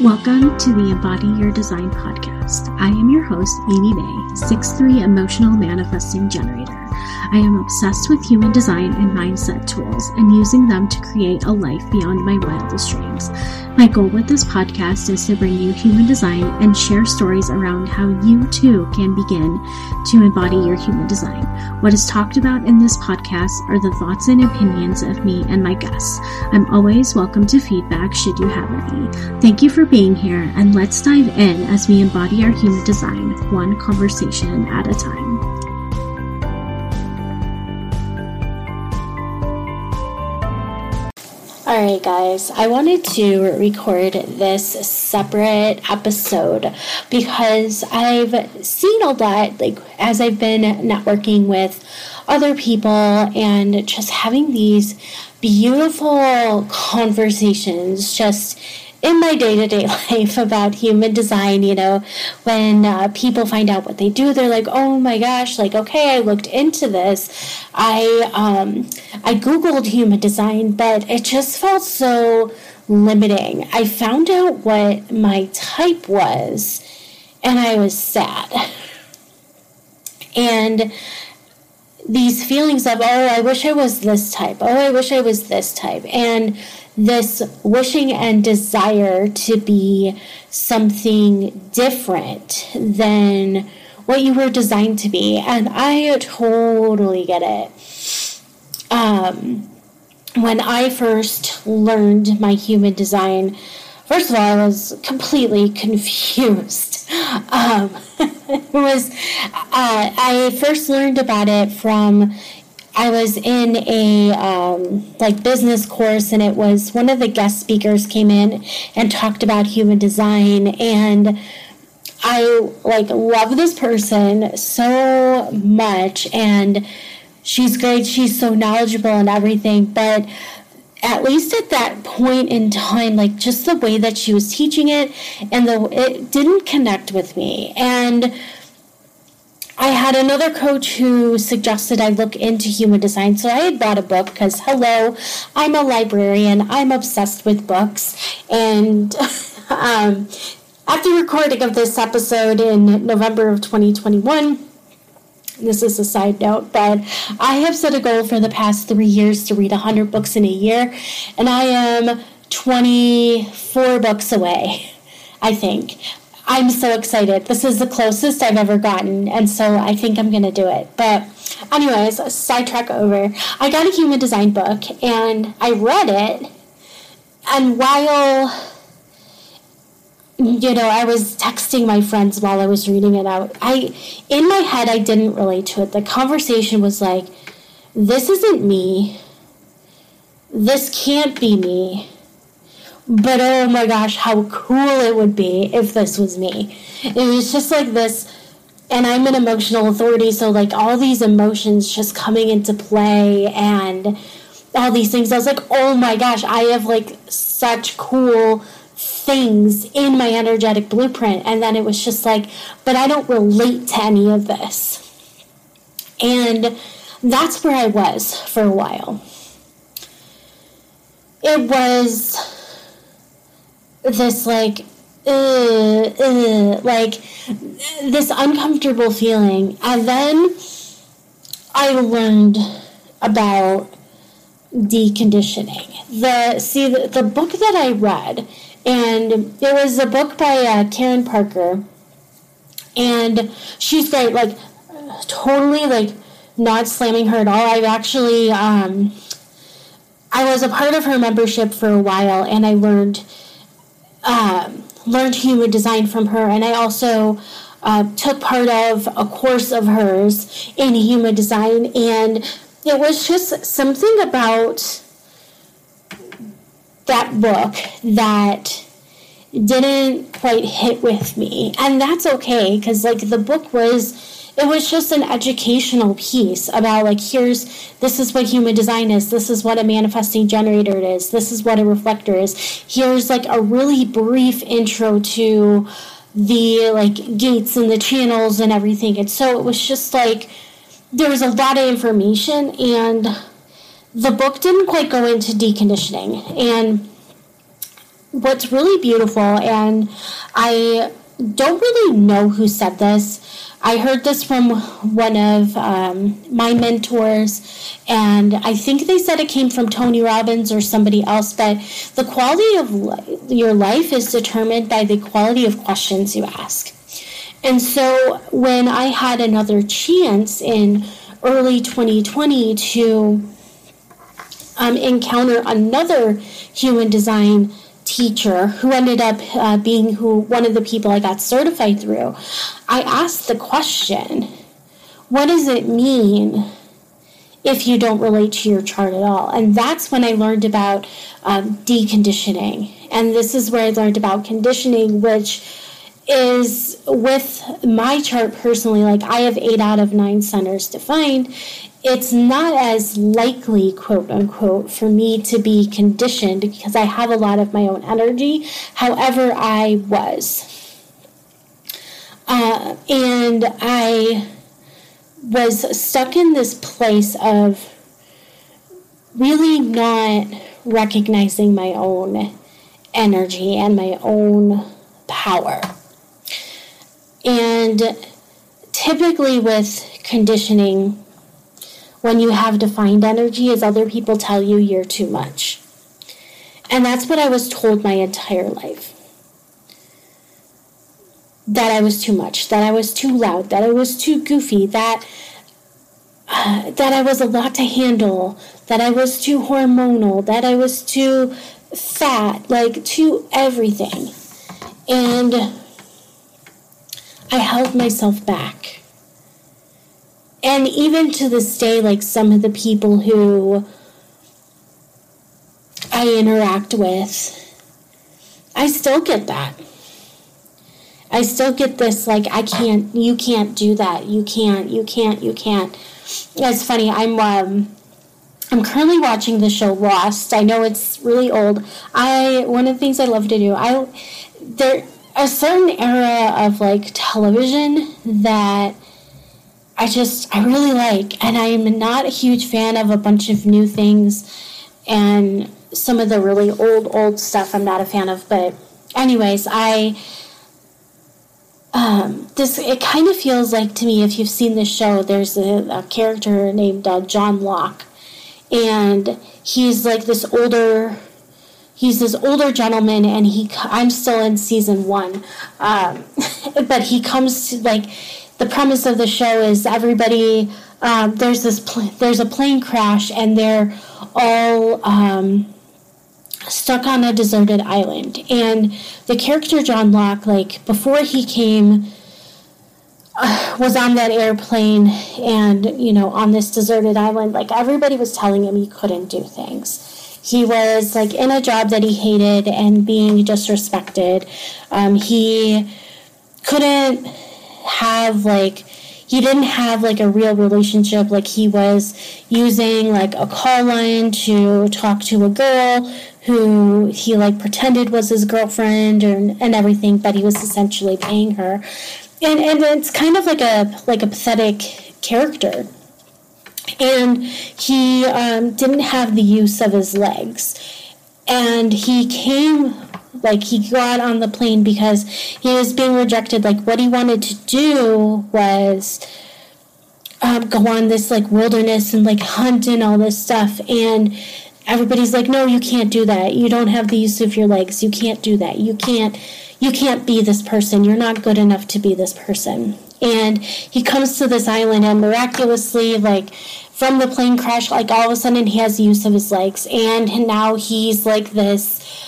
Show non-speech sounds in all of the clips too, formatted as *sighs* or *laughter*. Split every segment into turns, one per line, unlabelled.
Welcome to the Embody Your Design podcast. I am your host, Amy May, 6'3 emotional manifesting generator. I am obsessed with human design and mindset tools and using them to create a life beyond my wildest dreams. My goal with this podcast is to bring you human design and share stories around how you too can begin to embody your human design. What is talked about in this podcast are the thoughts and opinions of me and my guests. I'm always welcome to feedback should you have any. Thank you for being here and let's dive in as we embody our human design one conversation at a time. All right, guys, I wanted to record this separate episode because I've seen a lot, like, as I've been networking with other people and just having these beautiful conversations just in my day to day life about human design, you know, when uh, people find out what they do, they're like, "Oh my gosh!" Like, okay, I looked into this. I um, I googled human design, but it just felt so limiting. I found out what my type was, and I was sad. And these feelings of, oh, I wish I was this type. Oh, I wish I was this type. And this wishing and desire to be something different than what you were designed to be. And I totally get it. Um, when I first learned my human design, first of all, I was completely *laughs* confused. Um, *laughs* it was, uh, I first learned about it from I was in a um, like business course, and it was one of the guest speakers came in and talked about human design, and I like love this person so much, and she's great. She's so knowledgeable and everything, but at least at that point in time, like just the way that she was teaching it, and the it didn't connect with me, and I had another coach who suggested I look into human design. So I had bought a book because, hello, I'm a librarian. I'm obsessed with books. And *laughs* um, after recording of this episode in November of 2021, this is a side note, but I have set a goal for the past three years to read 100 books in a year, and I am 24 books away, I think. I'm so excited. This is the closest I've ever gotten, and so I think I'm going to do it. But, anyways, sidetrack over. I got a human design book and I read it, and while you know, I was texting my friends while I was reading it out. I, in my head, I didn't relate to it. The conversation was like, "This isn't me. This can't be me." But oh my gosh, how cool it would be if this was me. It was just like this, and I'm an emotional authority, so like all these emotions just coming into play and all these things. I was like, oh my gosh, I have like such cool things in my energetic blueprint. And then it was just like, but I don't relate to any of this. And that's where I was for a while. It was this like uh, uh, like this uncomfortable feeling. And then i learned about deconditioning. The see the, the book that i read and it was a book by uh, karen parker and she's great like totally like not slamming her at all. I've actually um i was a part of her membership for a while and i learned um, learned human design from her, and I also uh, took part of a course of hers in human design, and it was just something about that book that didn't quite hit with me. And that's okay because like the book was it was just an educational piece about like here's this is what human design is this is what a manifesting generator is this is what a reflector is here's like a really brief intro to the like gates and the channels and everything and so it was just like there was a lot of information and the book didn't quite go into deconditioning and what's really beautiful, and I don't really know who said this. I heard this from one of um, my mentors, and I think they said it came from Tony Robbins or somebody else. But the quality of li- your life is determined by the quality of questions you ask. And so when I had another chance in early 2020 to um, encounter another human design teacher who ended up uh, being who one of the people I got certified through, I asked the question, what does it mean if you don't relate to your chart at all? And that's when I learned about um, deconditioning. And this is where I learned about conditioning, which is with my chart personally, like I have eight out of nine centers defined, it's not as likely, quote unquote, for me to be conditioned because I have a lot of my own energy. However, I was. Uh, and I was stuck in this place of really not recognizing my own energy and my own power. And typically, with conditioning, when you have defined energy is other people tell you you're too much. And that's what I was told my entire life. That I was too much, that I was too loud, that I was too goofy, that uh, *sighs* that I was a lot to handle, that I was too hormonal, that I was too fat, like too everything. And I held myself back and even to this day, like some of the people who I interact with, I still get that. I still get this like I can't, you can't do that, you can't, you can't, you can't. It's funny. I'm um, I'm currently watching the show Lost. I know it's really old. I one of the things I love to do. I there a certain era of like television that I just, I really like. And I'm not a huge fan of a bunch of new things and some of the really old, old stuff I'm not a fan of. But, anyways, I. Um, this it kind of feels like to me if you've seen this show there's a, a character named uh, john locke and he's like this older he's this older gentleman and he i'm still in season one um, *laughs* but he comes to like the premise of the show is everybody um, there's this pl- there's a plane crash and they're all um, stuck on a deserted island. And the character John Locke like before he came uh, was on that airplane and you know on this deserted island like everybody was telling him he couldn't do things. He was like in a job that he hated and being disrespected. Um, he couldn't have like he didn't have like a real relationship. Like he was using like a call line to talk to a girl who he like pretended was his girlfriend and, and everything but he was essentially paying her. And and it's kind of like a like a pathetic character. And he um, didn't have the use of his legs. And he came like he got on the plane because he was being rejected. Like what he wanted to do was um, go on this like wilderness and like hunt and all this stuff. And everybody's like, no, you can't do that. You don't have the use of your legs. You can't do that. You can't. You can't be this person. You're not good enough to be this person. And he comes to this island and miraculously, like from the plane crash, like all of a sudden he has the use of his legs. And now he's like this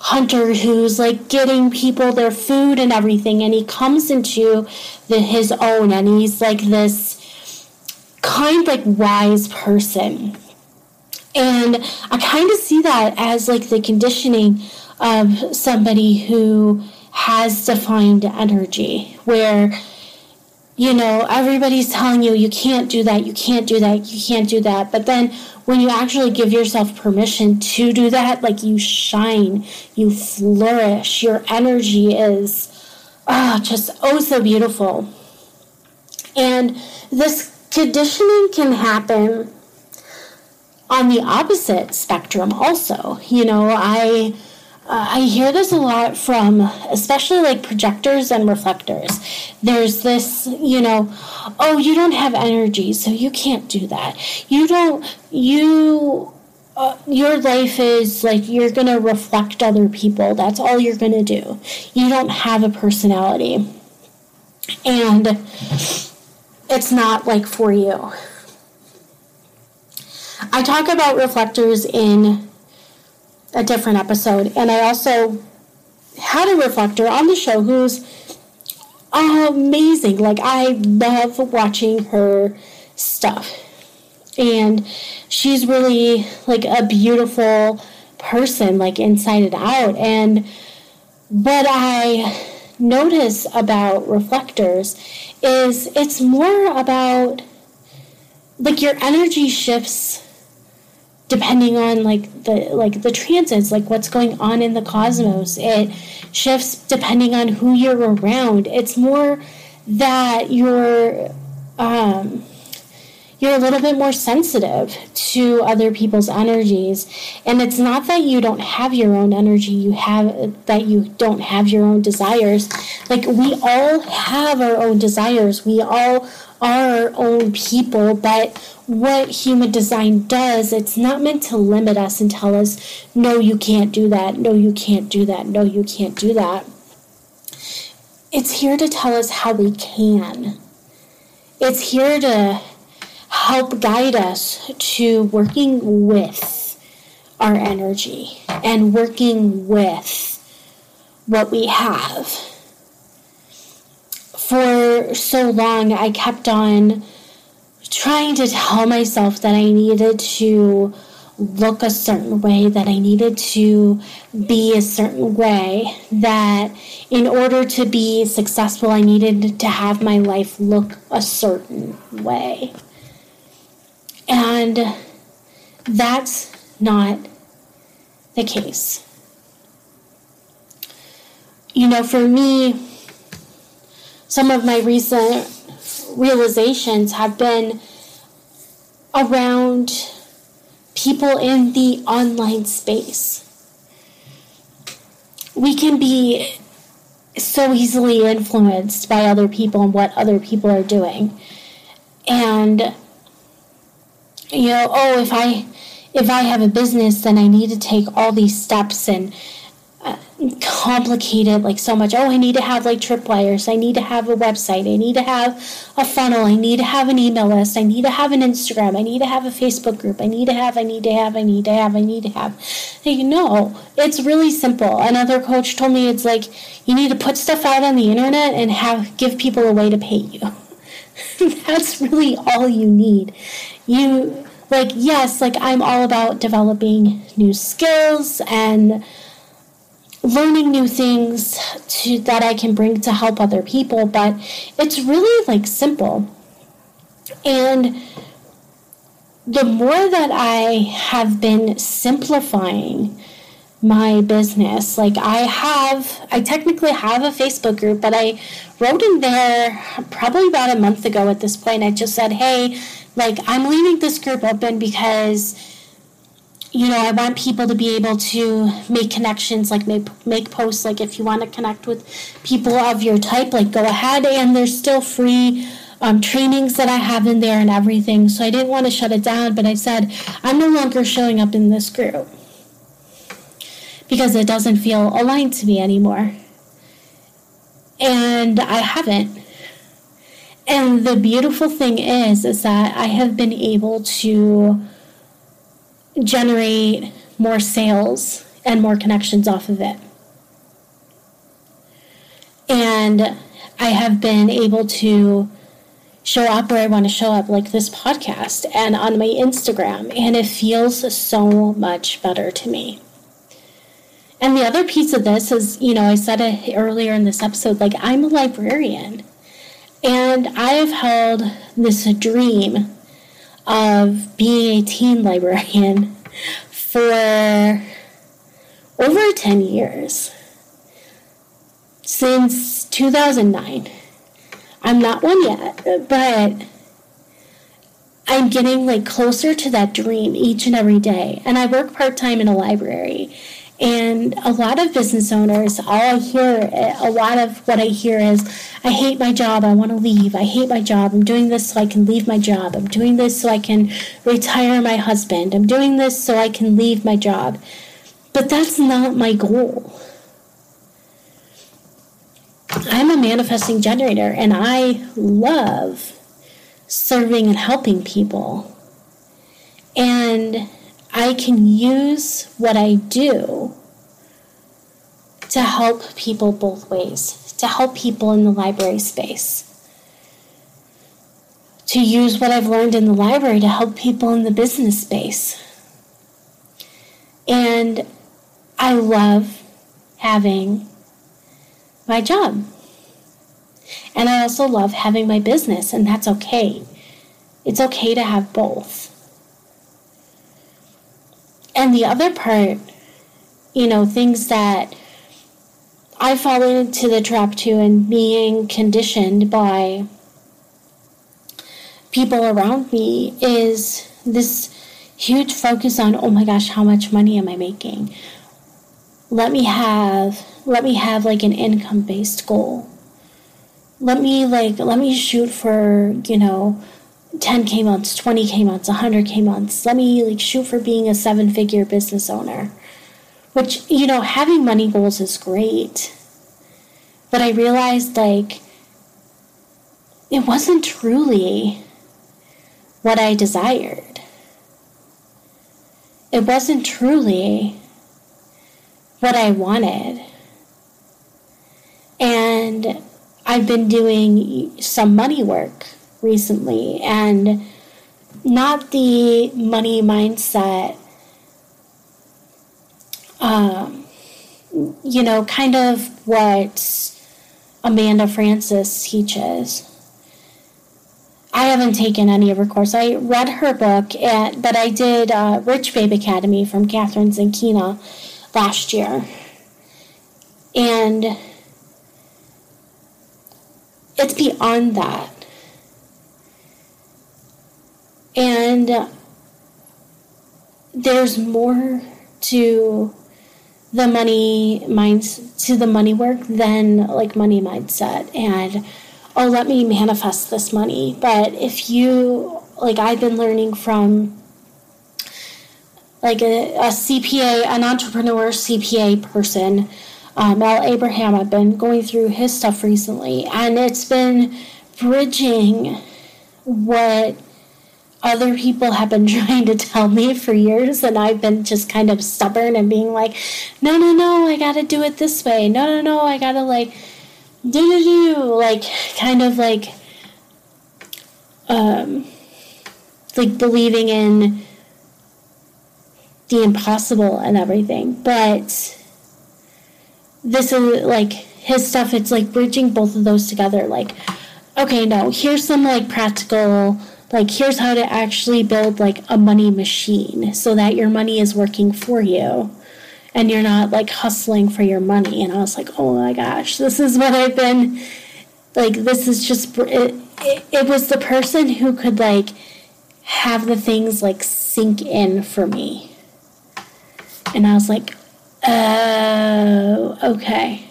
hunter who's like getting people their food and everything and he comes into the, his own and he's like this kind like wise person. And i kind of see that as like the conditioning of somebody who has defined energy where you know everybody's telling you you can't do that you can't do that you can't do that. But then when you actually give yourself permission to do that, like you shine, you flourish, your energy is ah, just oh so beautiful. And this conditioning can happen on the opposite spectrum also. You know, I uh, I hear this a lot from especially like projectors and reflectors. There's this, you know, oh, you don't have energy, so you can't do that. You don't, you, uh, your life is like you're going to reflect other people. That's all you're going to do. You don't have a personality. And it's not like for you. I talk about reflectors in a different episode, and I also had a reflector on the show who's amazing. Like, I love watching her stuff. And she's really like a beautiful person, like inside and out. And what I notice about reflectors is it's more about like your energy shifts depending on like the like the transits like what's going on in the cosmos. It shifts depending on who you're around. It's more that you're um you're a little bit more sensitive to other people's energies. And it's not that you don't have your own energy you have that you don't have your own desires. Like we all have our own desires. We all our own people but what human design does it's not meant to limit us and tell us no you can't do that. No you can't do that. No you can't do that. It's here to tell us how we can. It's here to help guide us to working with our energy and working with what we have. For so long, I kept on trying to tell myself that I needed to look a certain way, that I needed to be a certain way, that in order to be successful, I needed to have my life look a certain way. And that's not the case. You know, for me, some of my recent realizations have been around people in the online space. We can be so easily influenced by other people and what other people are doing. And you know, oh, if I if I have a business, then I need to take all these steps and uh, complicate it like so much. Oh, I need to have like tripwires. I need to have a website. I need to have a funnel. I need to have an email list. I need to have an Instagram. I need to have a Facebook group. I need to have. I need to have. I need to have. I need to have. Like no, it's really simple. Another coach told me it's like you need to put stuff out on the internet and have give people a way to pay you. That's really all you need you like yes like i'm all about developing new skills and learning new things to that i can bring to help other people but it's really like simple and the more that i have been simplifying my business. Like I have, I technically have a Facebook group, but I wrote in there probably about a month ago at this point. I just said, hey, like I'm leaving this group open because you know, I want people to be able to make connections, like make make posts. Like if you want to connect with people of your type, like go ahead. And there's still free um, trainings that I have in there and everything. So I didn't want to shut it down, but I said I'm no longer showing up in this group because it doesn't feel aligned to me anymore. And I haven't. And the beautiful thing is is that I have been able to generate more sales and more connections off of it. And I have been able to show up where I want to show up, like this podcast and on my Instagram, and it feels so much better to me. And the other piece of this is, you know, I said it earlier in this episode, like I'm a librarian. And I have held this dream of being a teen librarian for over 10 years. Since 2009. I'm not one yet, but I'm getting like closer to that dream each and every day. And I work part time in a library. And a lot of business owners, all I hear, a lot of what I hear is, I hate my job, I want to leave, I hate my job, I'm doing this so I can leave my job, I'm doing this so I can retire my husband, I'm doing this so I can leave my job. But that's not my goal. I'm a manifesting generator and I love serving and helping people. And I can use what I do to help people both ways, to help people in the library space, to use what I've learned in the library to help people in the business space. And I love having my job. And I also love having my business, and that's okay. It's okay to have both. And the other part, you know, things that I fall into the trap too and being conditioned by people around me is this huge focus on oh my gosh how much money am i making? Let me have let me have like an income based goal. Let me like let me shoot for you know 10k months 20k months 100k months. Let me like shoot for being a seven figure business owner. Which you know having money goals is great. But i realized like it wasn't truly what i desired. It wasn't truly what i wanted. And i've been doing some money work recently and not the money mindset um, you know kind of what amanda frances teaches. I haven't taken any of her course. I read her book at, but i did uh, rich babe academy from kathrin zenkina last year. And it's beyond that and there's more to the money minds to the money work than like money mindset. And oh let me manifest this money. But if you like i've been learning from like a, a cpa an entrepreneur cpa person um, Abraham, I've been going through his stuff recently, and it's been bridging what other people have been *laughs* trying to tell me for years and I've been just kind of stubborn and being like, no, no, no, I gotta do it this way. No, no, no, I gotta like do do do like kind of like um like believing in the impossible and everything. But this is like his stuff, it's like bridging both of those together. Like, okay, no, here's some like practical like here's how to actually build like a money machine so that your money is working for you and you're not like hustling for your money. And i was like oh my gosh this is what i've been like this is just it, it, it was the person who could like have the things like sink in for me. And i was like oh okay.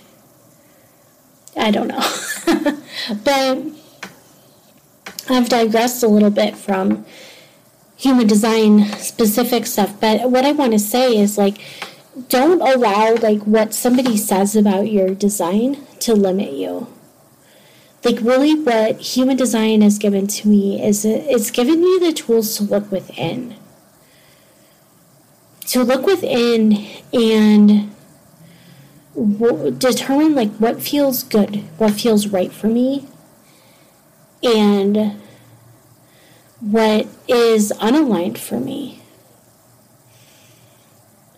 I don't know. *laughs* But I've digressed a little bit from human design specific stuff, but what I want to say is like, don't allow like what somebody says about your design to limit you. Like really what human design has given to me is it's given me the tools to look within. To look within and determine like what feels good, what feels right for me, and what is unaligned for me.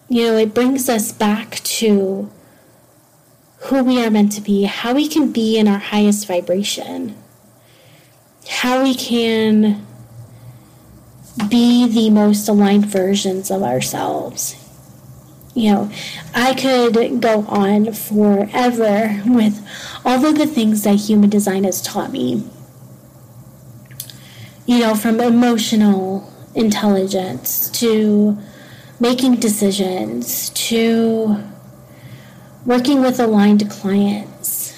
You know, it brings us back to who we are meant to be, how we can be in our highest vibration, how we can be the most aligned versions of ourselves. You know, I could go on forever with all of the things that human design has taught me you know, from emotional intelligence to making decisions to working with aligned clients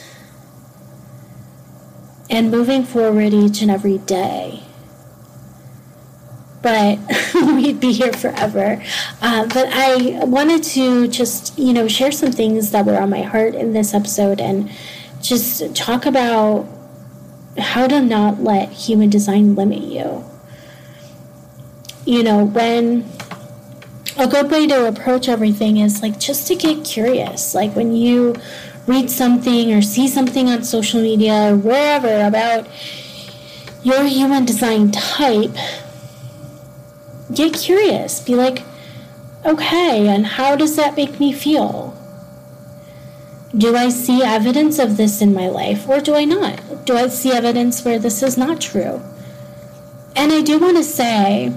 and moving forward each and every day. But *laughs* we'd be here forever. Uh, but I wanted to just, you know, share some things that were on my heart in this episode and just talk about how to not let human design limit you. You know, when a good way to approach everything is like just to get curious. Like when you read something or see something on social media or wherever about your human design type, get curious. Be like, okay, and how does that make me feel? Do I see evidence of this in my life or do I not? Do I see evidence where this is not true? And I do want to say,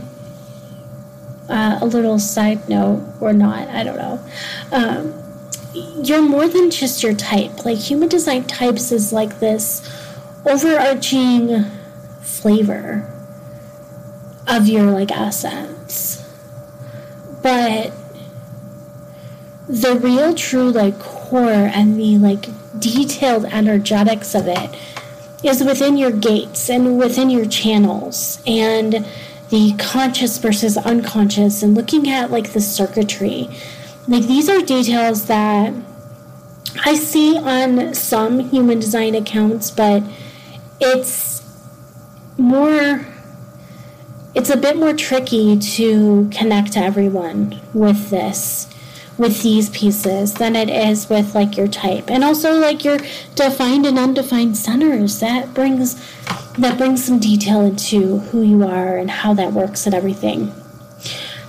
uh, a little side note or not, I don't know. Um, you're more than just your type. Like human design types is like this overarching flavor of your like essence. But the real true like and the like detailed energetics of it is within your gates and within your channels and the conscious versus unconscious and looking at like the circuitry. Like these are details that I see on some human design accounts, but it's more it's a bit more tricky to connect to everyone with this with these pieces than it is with like your type. And also like your defined and undefined centers that brings that brings some detail into who you are and how that works and everything.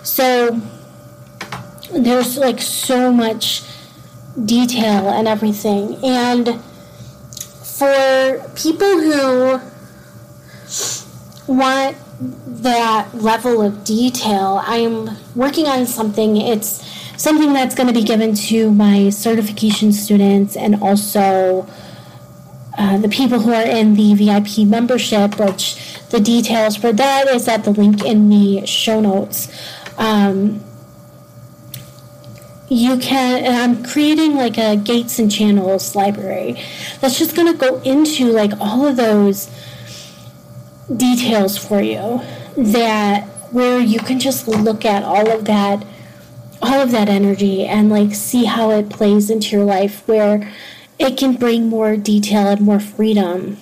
So there's like so much detail and everything. And for people who want that level of detail i'm working on something. It's something that's going to be given to my certification students and also uh, the people who are in the VIP membership, which the details for that is at the link in the show notes. Um, you can, I'm creating like a gates and channels library that's just going to go into like all of those details for you that where you can just look at all of that all of that energy and like see how it plays into your life where it can bring more detail and more freedom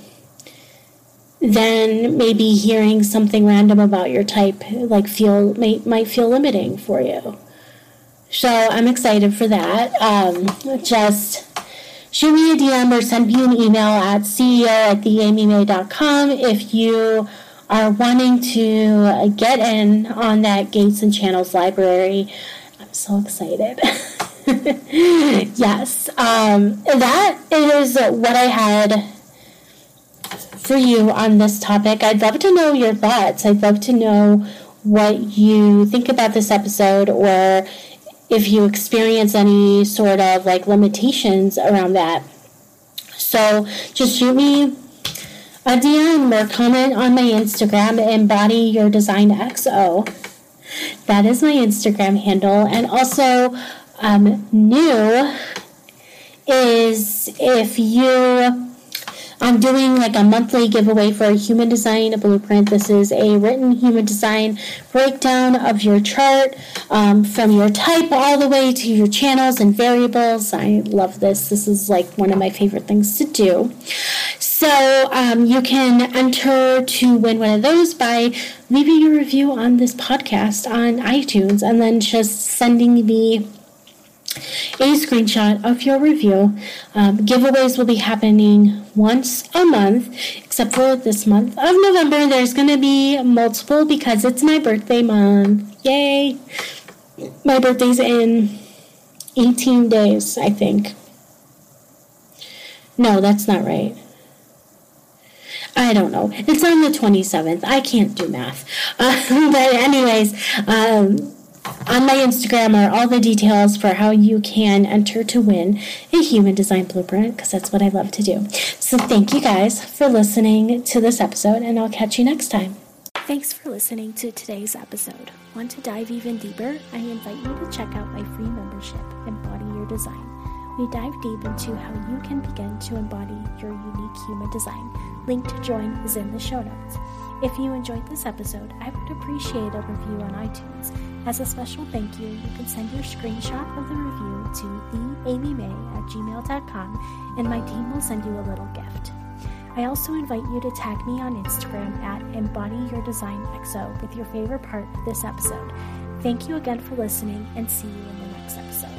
than maybe hearing something random about your type like feel may, might feel limiting for you. So i'm excited for that. Um, just shoot me a dm or send me an email at ceo at theamymay.com if you are wanting to get in on that gates and channels library so excited. *laughs* yes, um, that is what I had for you on this topic. I'd love to know your thoughts. I'd love to know what you think about this episode or if you experience any sort of like limitations around that. So just shoot me a DM or comment on my Instagram, embody your design XO. That is my Instagram handle. And also, um, new is if you I'm doing like a monthly giveaway for a human design a blueprint. This is a written human design breakdown of your chart um, from your type all the way to your channels and variables. I love this. This is like one of my favorite things to do. So um, you can enter to win one of those by leaving a review on this podcast on iTunes and then just sending me a screenshot of your review. Um, giveaways will be happening once a month, except for this month of November. There's going to be multiple because it's my birthday month. Yay! My birthday's in 18 days, I think. No, that's not right. I don't know. It's on the 27th. I can't do math. *laughs* Uh, but, anyways, um, on my Instagram are all the details for how you can enter to win a human design blueprint because that's what I love to do. So, thank you guys for listening to this episode, and I'll catch you next time. Thanks for listening to today's episode. Want to dive even deeper? I invite you to check out my free membership, Embody Your Design. We dive deep into how you can begin to embody your unique human design. Link to join is in the show notes. If you enjoyed this episode, I would appreciate a review on iTunes. As a special thank you, you can send your screenshot of the review to theamymay at gmail.com and my team will send you a little gift. I also invite you to tag me on Instagram at Embody Your Design XO with your favorite part of this episode. Thank you again for listening and see you in the next episode.